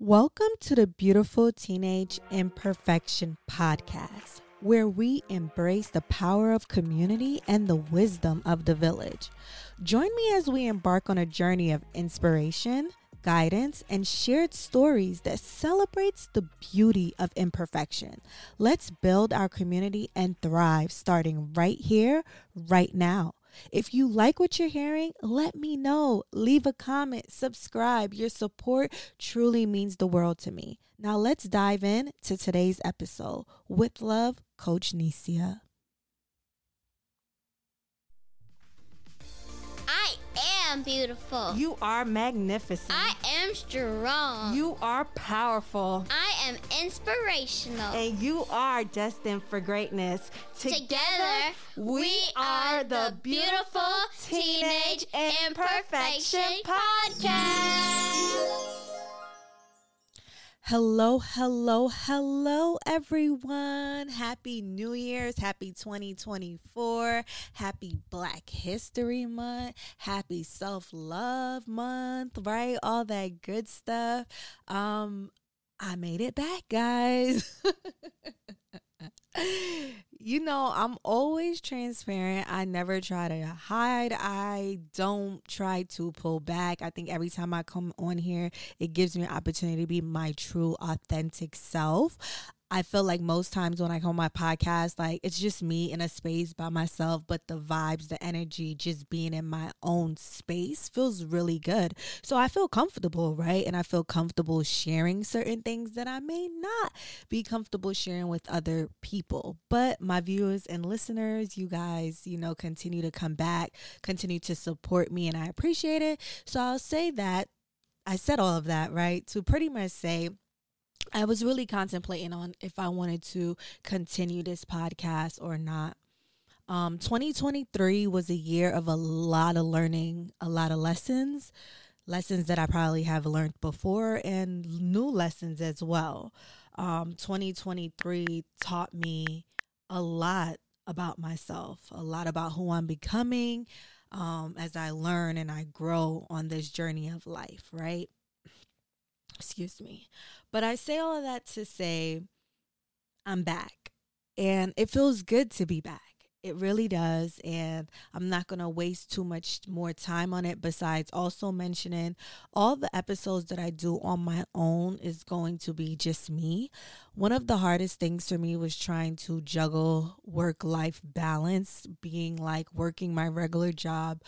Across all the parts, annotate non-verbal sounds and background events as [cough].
Welcome to the Beautiful Teenage Imperfection Podcast, where we embrace the power of community and the wisdom of the village. Join me as we embark on a journey of inspiration, guidance, and shared stories that celebrates the beauty of imperfection. Let's build our community and thrive starting right here, right now. If you like what you're hearing, let me know. Leave a comment, subscribe. Your support truly means the world to me. Now let's dive in to today's episode. With love, Coach Nysia. Am beautiful. You are magnificent. I am strong. you are powerful. I am inspirational. And you are destined for greatness. Together, we are the Beautiful Teenage Imperfection Podcast. Hello, hello, hello, everyone. Happy New Year's. Happy 2024. Happy Black History Month. Happy Self Love Month, right? All that good stuff. Um, I made it back, guys. [laughs] you know, I'm always transparent. I never try to hide. I don't try to pull back. I think every time I come on here, it gives me an opportunity to be my true, authentic self. I feel like most times when I come on my podcast, like it's just me in a space by myself, but the vibes, the energy, just being in my own space feels really good. So I feel comfortable, right? And I feel comfortable sharing certain things that I may not be comfortable sharing with other people. But my viewers and listeners, you guys, you know, continue to come back, continue to support me, and I appreciate it. So I'll say that I said all of that, right? To pretty much say, I was really contemplating on if I wanted to continue this podcast or not. Um, 2023 was a year of a lot of learning, a lot of lessons, lessons that I probably have learned before, and new lessons as well. Um, 2023 taught me a lot about myself, a lot about who I'm becoming um, as I learn and I grow on this journey of life, right? Excuse me. But I say all of that to say I'm back and it feels good to be back. It really does. And I'm not going to waste too much more time on it. Besides, also mentioning all the episodes that I do on my own is going to be just me. One of the hardest things for me was trying to juggle work life balance, being like working my regular job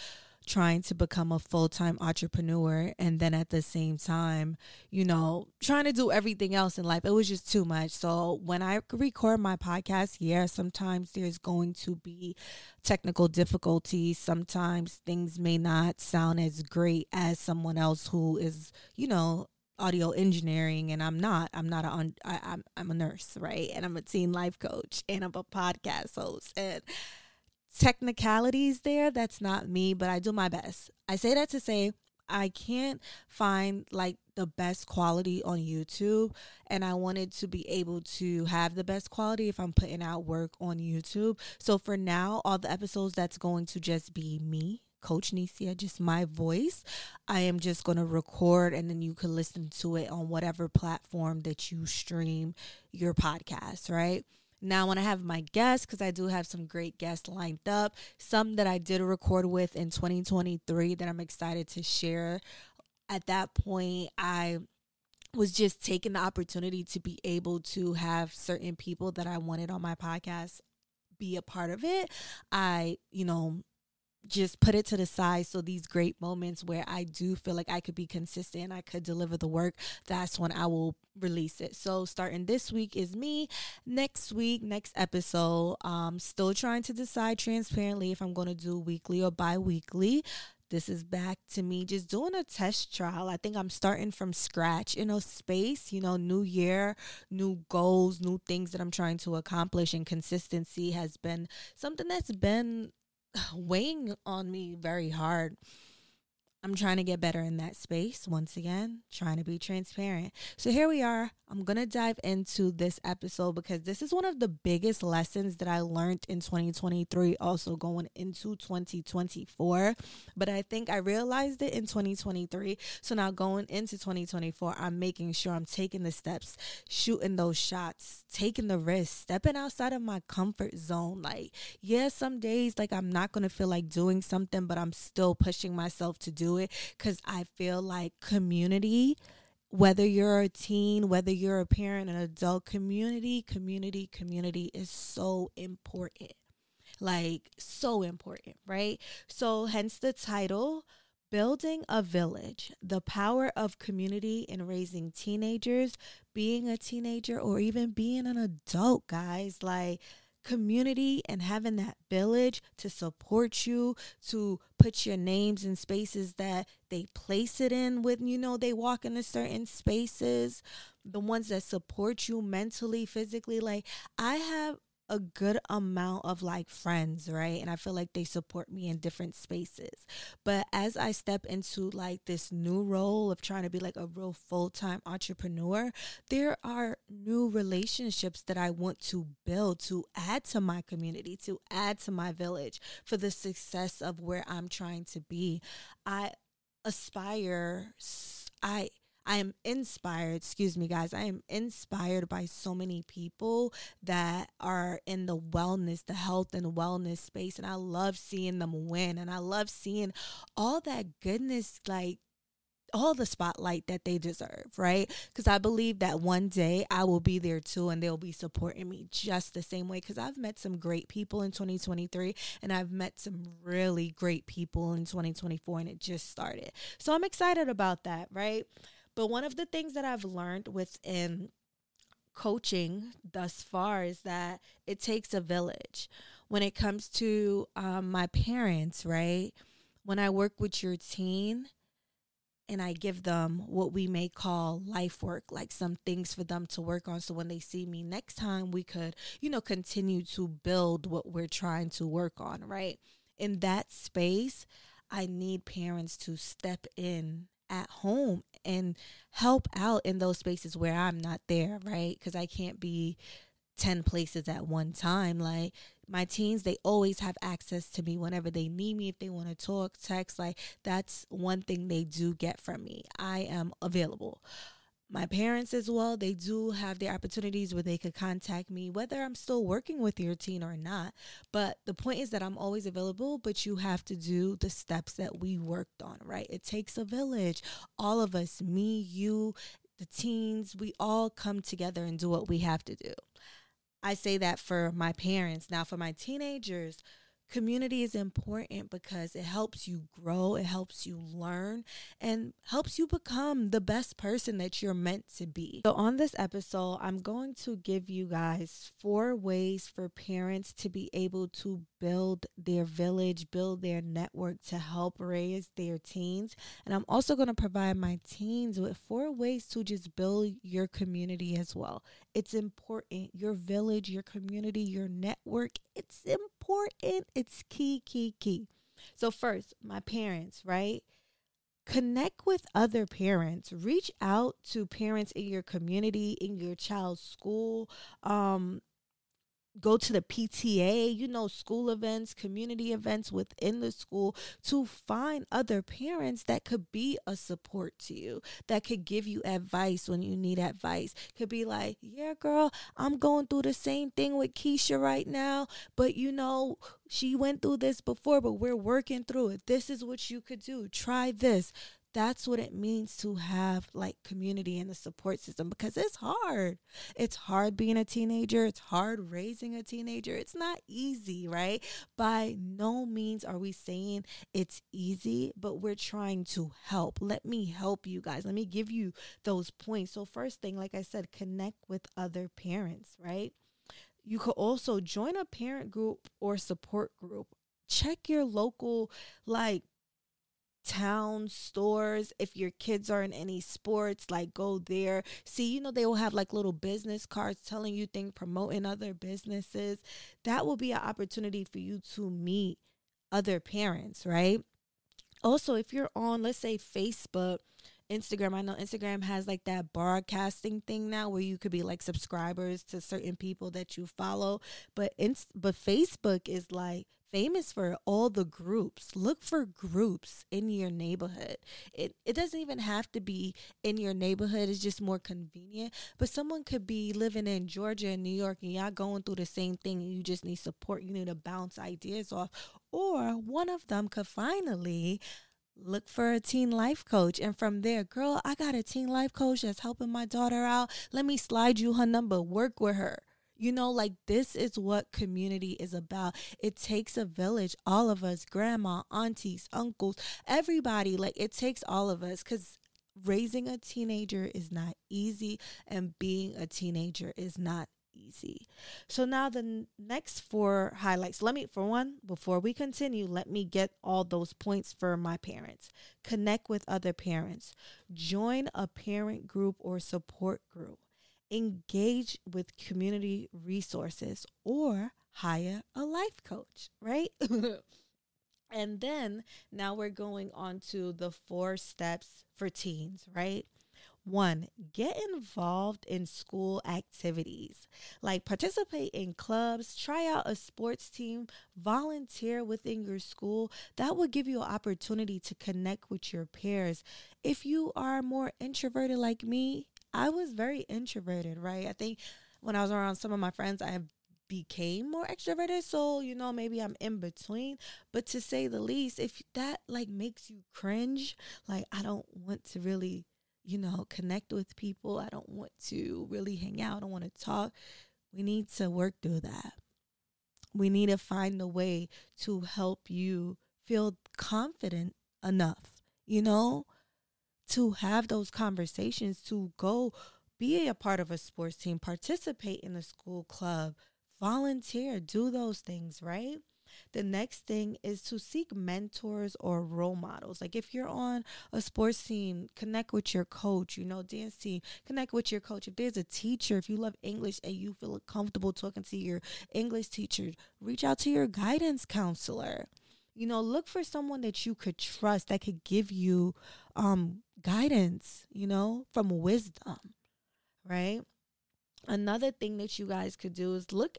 trying to become a full time entrepreneur and then at the same time, you know, trying to do everything else in life. It was just too much. So when I record my podcast, yeah, sometimes there's going to be technical difficulties. Sometimes things may not sound as great as someone else who is, you know, audio engineering and I'm not I'm not a I, I'm I'm a nurse right and I'm a teen life coach and I'm a podcast host and technicalities there. That's not me, but I do my best. I say that to say I can't find like the best quality on YouTube and I wanted to be able to have the best quality if I'm putting out work on YouTube. So for now, all the episodes that's going to just be me Coach Nysia, just my voice. I am just going to record and then you can listen to it on whatever platform that you stream your podcast, right? Now, when I have my guests, because I do have some great guests lined up, some that I did record with in 2023 that I'm excited to share. At that point, I was just taking the opportunity to be able to have certain people that I wanted on my podcast be a part of it. I, you know, just put it to the side so these great moments where I do feel like I could be consistent, I could deliver the work, that's when I will release it. So starting this week is me. Next week, next episode, um still trying to decide transparently if I'm going to do weekly or bi-weekly. This is back to me just doing a test trial. I think I'm starting from scratch in a space, you know, new year, new goals, new things that I'm trying to accomplish and consistency has been something that's been weighing on me very hard. I'm trying to get better in that space. Once again, trying to be transparent. So here we are. I'm going to dive into this episode because this is one of the biggest lessons that I learned in 2023, also going into 2024. But I think I realized it in 2023. So now going into 2024, I'm making sure I'm taking the steps, shooting those shots, taking the risk, stepping outside of my comfort zone. Like, yeah, some days, like, I'm not going to feel like doing something, but I'm still pushing myself to it because I feel like community whether you're a teen, whether you're a parent, an adult, community, community, community is so important. Like, so important, right? So, hence the title Building a Village The Power of Community in Raising Teenagers, Being a Teenager, or even being an adult, guys. Like, community and having that village to support you, to put your names in spaces that they place it in with, you know, they walk into certain spaces, the ones that support you mentally, physically. Like, I have a good amount of like friends, right? And I feel like they support me in different spaces. But as I step into like this new role of trying to be like a real full time entrepreneur, there are new relationships that I want to build to add to my community, to add to my village for the success of where I'm trying to be. I aspire, I I am inspired, excuse me, guys. I am inspired by so many people that are in the wellness, the health and wellness space. And I love seeing them win. And I love seeing all that goodness, like, all the spotlight that they deserve, right? Because I believe that one day I will be there too and they'll be supporting me just the same way. Because I've met some great people in 2023 and I've met some really great people in 2024 and it just started. So I'm excited about that, right? But one of the things that I've learned within coaching thus far is that it takes a village. When it comes to um, my parents, right? When I work with your teen, and I give them what we may call life work, like some things for them to work on. So when they see me next time, we could, you know, continue to build what we're trying to work on, right? In that space, I need parents to step in at home and help out in those spaces where I'm not there, right? Because I can't be 10 places at one time. Like my teens, they always have access to me whenever they need me. If they want to talk, text, like that's one thing they do get from me. I am available my parents as well they do have their opportunities where they could contact me whether i'm still working with your teen or not. But the point is that i'm always available but you have to do the steps that we worked on right? It takes a village. All of us me you the teens we all come together and do what we have to do. I say that for my parents now for my teenagers Community is important because it helps you grow, it helps you learn, and helps you become the best person that you're meant to be. So, on this episode, I'm going to give you guys four ways for parents to be able to build their village, build their network to help raise their teens. And I'm also going to provide my teens with four ways to just build your community as well. It's important. Your village, your community, your network, it's important. It's key, key, key. So, first, my parents, right? Connect with other parents. Reach out to parents in your community, in your child's school. Um, go to the PTA, you know, school events, community events within the school to find other parents that could be a support to you, that could give you advice when you need advice. Could be like, yeah, girl, I'm going through the same thing with Keisha right now, but you know, she went through this before, but we're working through it. This is what you could do. Try this that's what it means to have like community and the support system because it's hard. It's hard being a teenager, it's hard raising a teenager. It's not easy, right? By no means are we saying it's easy, but we're trying to help. Let me help you guys. Let me give you those points. So, first thing, like I said, connect with other parents, right? You could also join a parent group or support group. Check your local like town stores if your kids are in any sports like go there see you know they will have like little business cards telling you things promoting other businesses that will be an opportunity for you to meet other parents right also if you're on let's say Facebook Instagram. I know Instagram has like that broadcasting thing now where you could be like subscribers to certain people that you follow, but inst- but Facebook is like famous for all the groups. Look for groups in your neighborhood. It it doesn't even have to be in your neighborhood. It's just more convenient. But someone could be living in Georgia and New York and y'all going through the same thing and you just need support. You need to bounce ideas off. Or one of them could finally look for a teen life coach. And from there, girl, I got a teen life coach that's helping my daughter out. Let me slide you her number, work with her. You know, like this is what community is about. It takes a village, all of us, grandma, aunties, uncles, everybody. Like it takes all of us because raising a teenager is not easy and being a teenager is not easy. So now the n- next four highlights. Let me, for one, before we continue, let me get all those points for my parents. Connect with other parents. Join a parent group or support group. Engage with community resources or hire a life coach, right? [laughs] and then now we're going on to the four steps for teens, right? One, get involved in school activities. Like participate in clubs, try out a sports team, volunteer within your school. That will give you an opportunity to connect with your peers. If you are more introverted like me, I was very introverted, right? I think when I was around some of my friends, I became more extroverted so you know maybe i'm in between but to say the least if that like makes you cringe like i don't want to really you know, connect with people. I don't want to really hang out. I don't want to talk. We need to work through that. We need to find a way to help you feel confident enough, you know, to have those conversations, to go be a part of a sports team, participate in a school club, volunteer, do those things, right? The next thing is to seek mentors or role models. Like if you're on a sports team, connect with your coach, you know, dance team, connect with your coach. If there's a teacher, if you love English and you feel comfortable talking to your English teacher, reach out to your guidance counselor. You know, look for someone that you could trust that could give you um guidance, you know, from wisdom, right? Another thing that you guys could do is look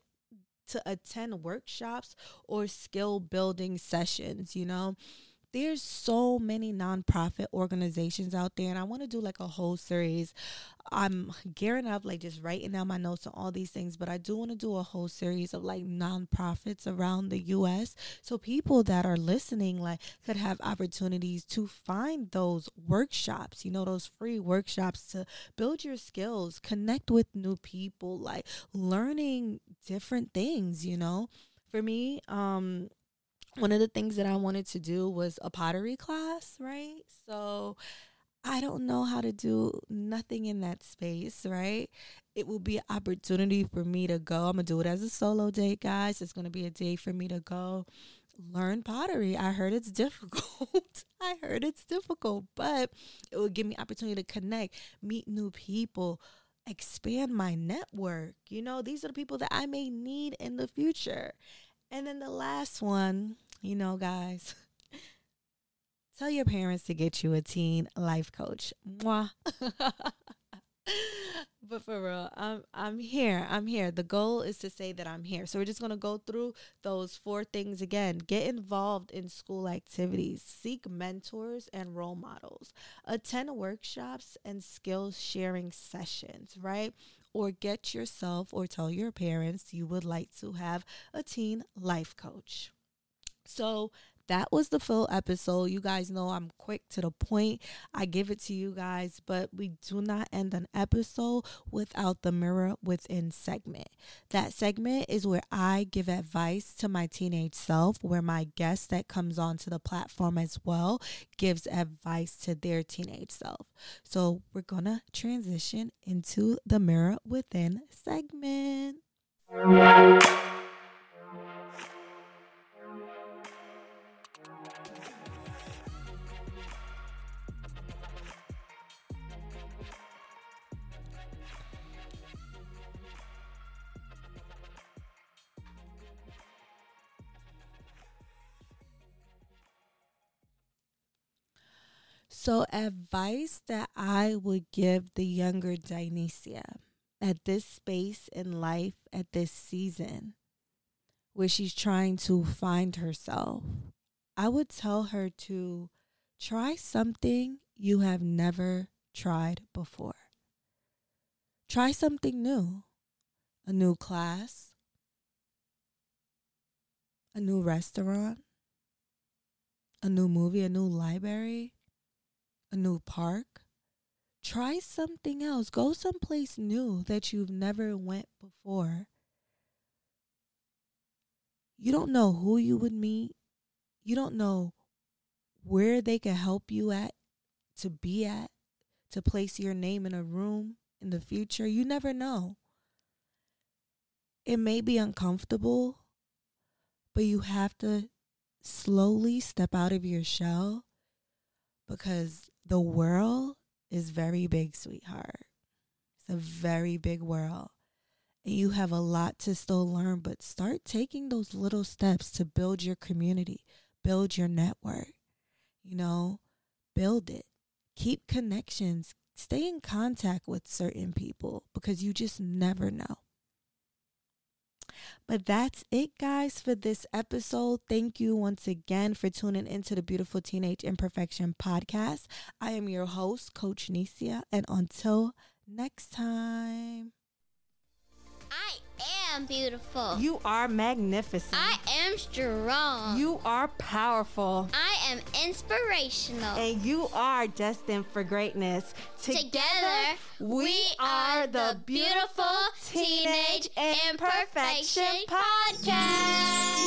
to attend workshops or skill building sessions, you know there's so many nonprofit organizations out there and i want to do like a whole series. I'm gearing up like just writing down my notes on all these things but i do want to do a whole series of like nonprofits around the us so people that are listening like could have opportunities to find those workshops you know those free workshops to build your skills connect with new people like learning different things you know? For me um one of the things that I wanted to do was a pottery class, right? So I don't know how to do nothing in that space, right? It will be an opportunity for me to go. I'm going to do it as a solo date, guys. It's going to be a day for me to go learn pottery. I heard it's [laughs] difficult. I heard it's difficult, but it will give me opportunity to connect, meet new people, expand my network. You know, these are the people that I may need in the future. And then the last one, you know, guys, tell your parents to get you a teen life coach. Mwah. [laughs] but for real, I'm I'm here. I'm here. The goal is to say that I'm here. So we're just gonna go through those four things again. Get involved in school activities. Seek mentors and role models. Attend workshops and skill sharing sessions. Right or get yourself or tell your parents you would like to have a teen life coach. So that was the full episode. You guys know I'm quick to the point. I give it to you guys, but we do not end an episode without the mirror within segment. That segment is where I give advice to my teenage self, where my guest that comes onto the platform as well gives advice to their teenage self. So we're to transition into the mirror within segment. So, advice that I would give the younger Dionysia at this space in life, at this season, where she's trying to find herself, I would tell her to try something you have never tried before. Try something new, a new class, a new restaurant, a new movie, a new library, a new park. Try something else. Go someplace new that you've never went before. You don't know who you would meet. You don't know where they could help you at to be at, to place your name in a room in the future. You never know. It may be uncomfortable, but you have to slowly step out of your shell because the world is very big, sweetheart. It's a very big world. And you have a lot to still learn, but start taking those little steps to build your community, build your network, you know, build it. Keep connections, stay in contact with certain people because you just never know. But that's it, guys, for this episode. Thank you once again for tuning into the Beautiful Teenage Imperfection podcast. I am your host, Coach Nysia, and until next time. I am beautiful. You are magnificent. I am strong. You are powerful. I am inspirational. And you are destined for greatness. Together, we are the Beautiful Teenage Imperfection Podcast.